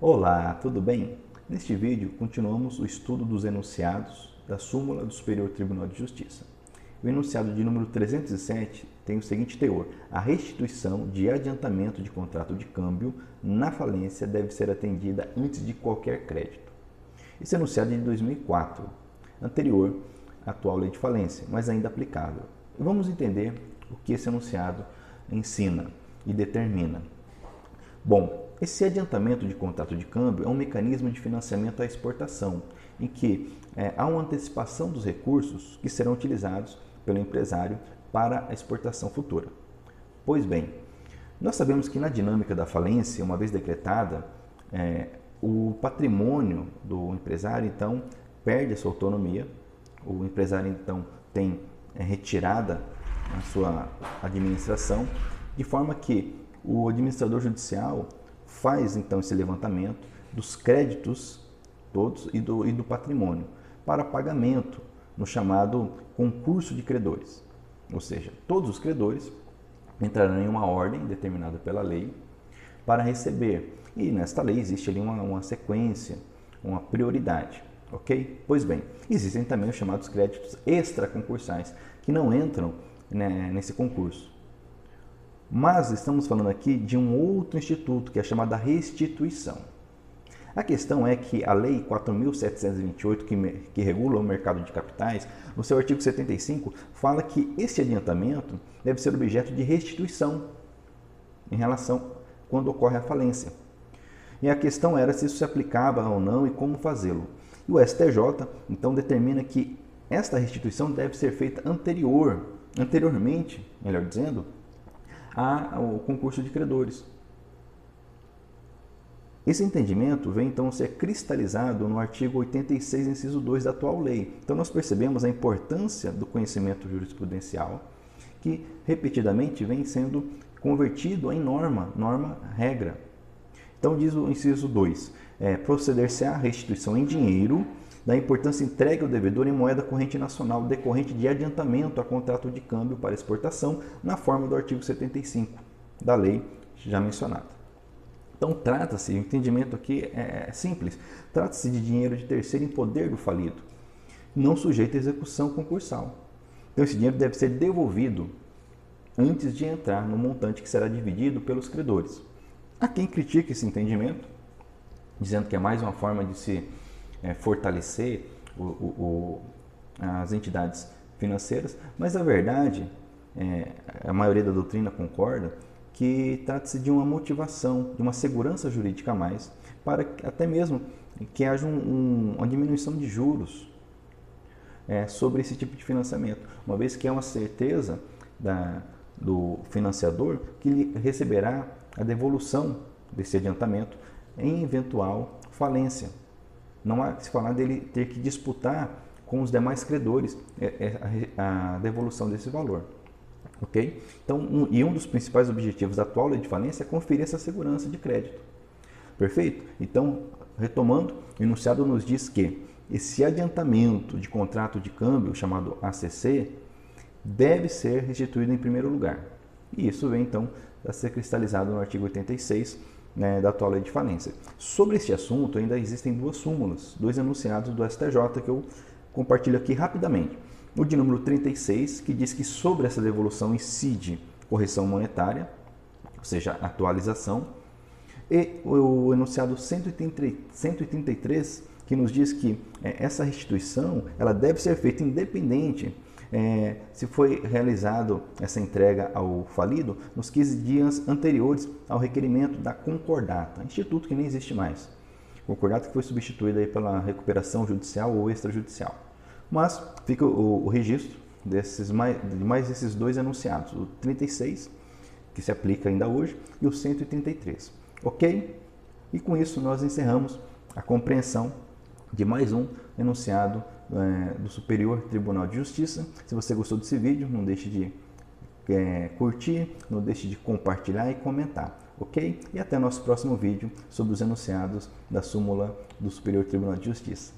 Olá, tudo bem? Neste vídeo continuamos o estudo dos enunciados da súmula do Superior Tribunal de Justiça. O enunciado de número 307 tem o seguinte teor: a restituição de adiantamento de contrato de câmbio na falência deve ser atendida antes de qualquer crédito. Esse enunciado é de 2004, anterior à atual lei de falência, mas ainda aplicável. Vamos entender o que esse enunciado ensina e determina. Bom, esse adiantamento de contrato de câmbio é um mecanismo de financiamento à exportação, em que é, há uma antecipação dos recursos que serão utilizados pelo empresário para a exportação futura. Pois bem, nós sabemos que na dinâmica da falência, uma vez decretada, é, o patrimônio do empresário então perde a sua autonomia, o empresário então tem é, retirada a sua administração, de forma que o administrador judicial faz então esse levantamento dos créditos todos e do, e do patrimônio para pagamento no chamado concurso de credores. Ou seja, todos os credores entrarão em uma ordem determinada pela lei para receber. E nesta lei existe ali uma, uma sequência, uma prioridade. Ok? Pois bem, existem também os chamados créditos extraconcursais, que não entram né, nesse concurso. Mas estamos falando aqui de um outro instituto, que é chamada restituição. A questão é que a Lei 4.728, que, que regula o mercado de capitais, no seu artigo 75, fala que esse adiantamento deve ser objeto de restituição em relação quando ocorre a falência. E a questão era se isso se aplicava ou não e como fazê-lo. E o STJ, então, determina que esta restituição deve ser feita anterior, anteriormente, melhor dizendo, ao concurso de credores. Esse entendimento vem então ser cristalizado no artigo 86, inciso 2 da atual lei. Então nós percebemos a importância do conhecimento jurisprudencial, que repetidamente vem sendo convertido em norma, norma regra. Então diz o inciso 2, é, proceder-se à restituição em dinheiro da importância entregue ao devedor em moeda corrente nacional decorrente de adiantamento a contrato de câmbio para exportação na forma do artigo 75 da lei já mencionada. Então trata-se, o entendimento aqui é, é simples, trata-se de dinheiro de terceiro em poder do falido, não sujeito à execução concursal. Então esse dinheiro deve ser devolvido antes de entrar no montante que será dividido pelos credores. Há quem critique esse entendimento, dizendo que é mais uma forma de se é, fortalecer o, o, o, as entidades financeiras, mas a verdade, é, a maioria da doutrina concorda, que trata-se de uma motivação, de uma segurança jurídica a mais, para até mesmo que haja um, um, uma diminuição de juros é, sobre esse tipo de financiamento, uma vez que é uma certeza da, do financiador que ele receberá a devolução desse adiantamento em eventual falência. Não há que se falar dele ter que disputar com os demais credores é, é, a devolução desse valor. Ok? Então, um, e um dos principais objetivos da atual lei de falência é conferir essa segurança de crédito. Perfeito? Então, retomando, o enunciado nos diz que esse adiantamento de contrato de câmbio, chamado ACC, deve ser restituído em primeiro lugar. E isso vem então a ser cristalizado no artigo 86 né, da atual lei de falência. Sobre este assunto, ainda existem duas súmulas, dois enunciados do STJ que eu compartilho aqui rapidamente. O de número 36, que diz que sobre essa devolução incide correção monetária, ou seja, atualização, e o enunciado 133, que nos diz que é, essa restituição ela deve ser feita independente é, se foi realizado essa entrega ao falido nos 15 dias anteriores ao requerimento da concordata, instituto que nem existe mais. Concordata que foi substituída aí pela recuperação judicial ou extrajudicial. Mas fica o, o registro desses mais, de mais esses dois enunciados, o 36, que se aplica ainda hoje, e o 133. Ok? E com isso nós encerramos a compreensão de mais um enunciado é, do Superior Tribunal de Justiça. Se você gostou desse vídeo, não deixe de é, curtir, não deixe de compartilhar e comentar, ok? E até nosso próximo vídeo sobre os enunciados da súmula do Superior Tribunal de Justiça.